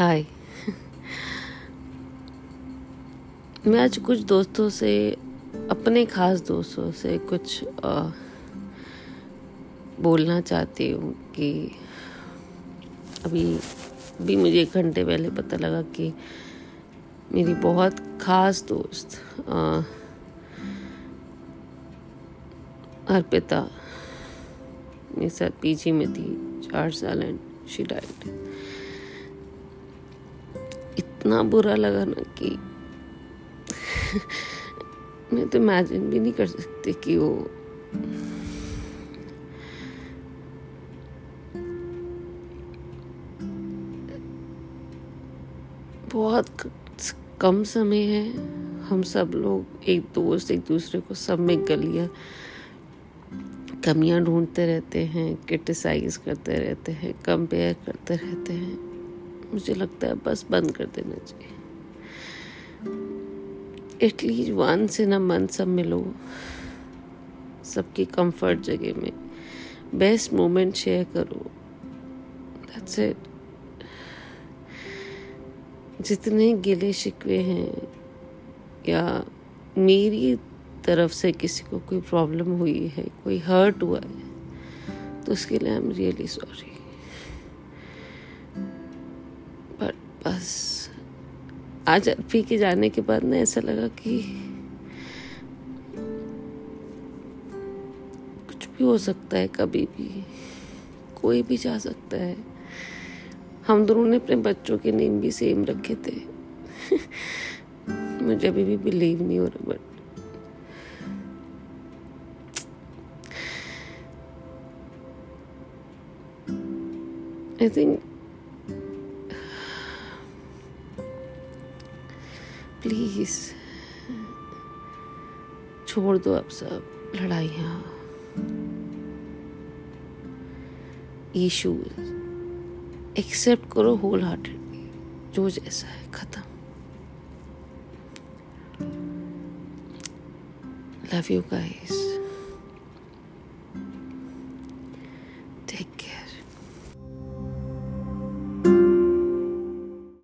हाय। मैं आज कुछ दोस्तों से अपने खास दोस्तों से कुछ आ, बोलना चाहती हूँ कि अभी अभी मुझे एक घंटे पहले पता लगा कि मेरी बहुत खास दोस्त आ, अर्पिता मेरे साथ पीजी में थी चार साल एंड शी इतना बुरा लगा ना कि मैं तो इमेजिन भी नहीं कर सकती कि वो बहुत कम समय है। हम सब लोग एक दोस्त, एक दूसरे को सब में गलियाँ, कमियाँ ढूंढते रहते हैं क्रिटिसाइज करते रहते हैं कंपेयर करते रहते हैं। मुझे लगता है बस बंद कर देना चाहिए। एटलीस्ट वन से ना मन सब मिलो। सबकी कंफर्ट जगह में। बेस्ट मोमेंट शेयर करो। दैट्स इट जितने गिले शिकवे हैं, या मेरी तरफ़ से किसी को कोई प्रॉब्लम हुई है, कोई हर्ट हुआ है तो उसके लिए I am really sorry but बस। आज पी के जाने के बाद ना ऐसा लगा कि कुछ भी हो सकता है, कभी भी, कोई भी जा सकता है। हम दोनों ने अपने बच्चों के नेम भी सेम रखे थे। मुझे अभी भी बिलीव नहीं हो रहा बट आई थिंक प्लीज़। छोड़ दो अब सब। लड़ाइया हाँ। इशूज एक्सेप्ट करो होल हार्टेडली जो जैसा है, ख़त्म। Love you guys take care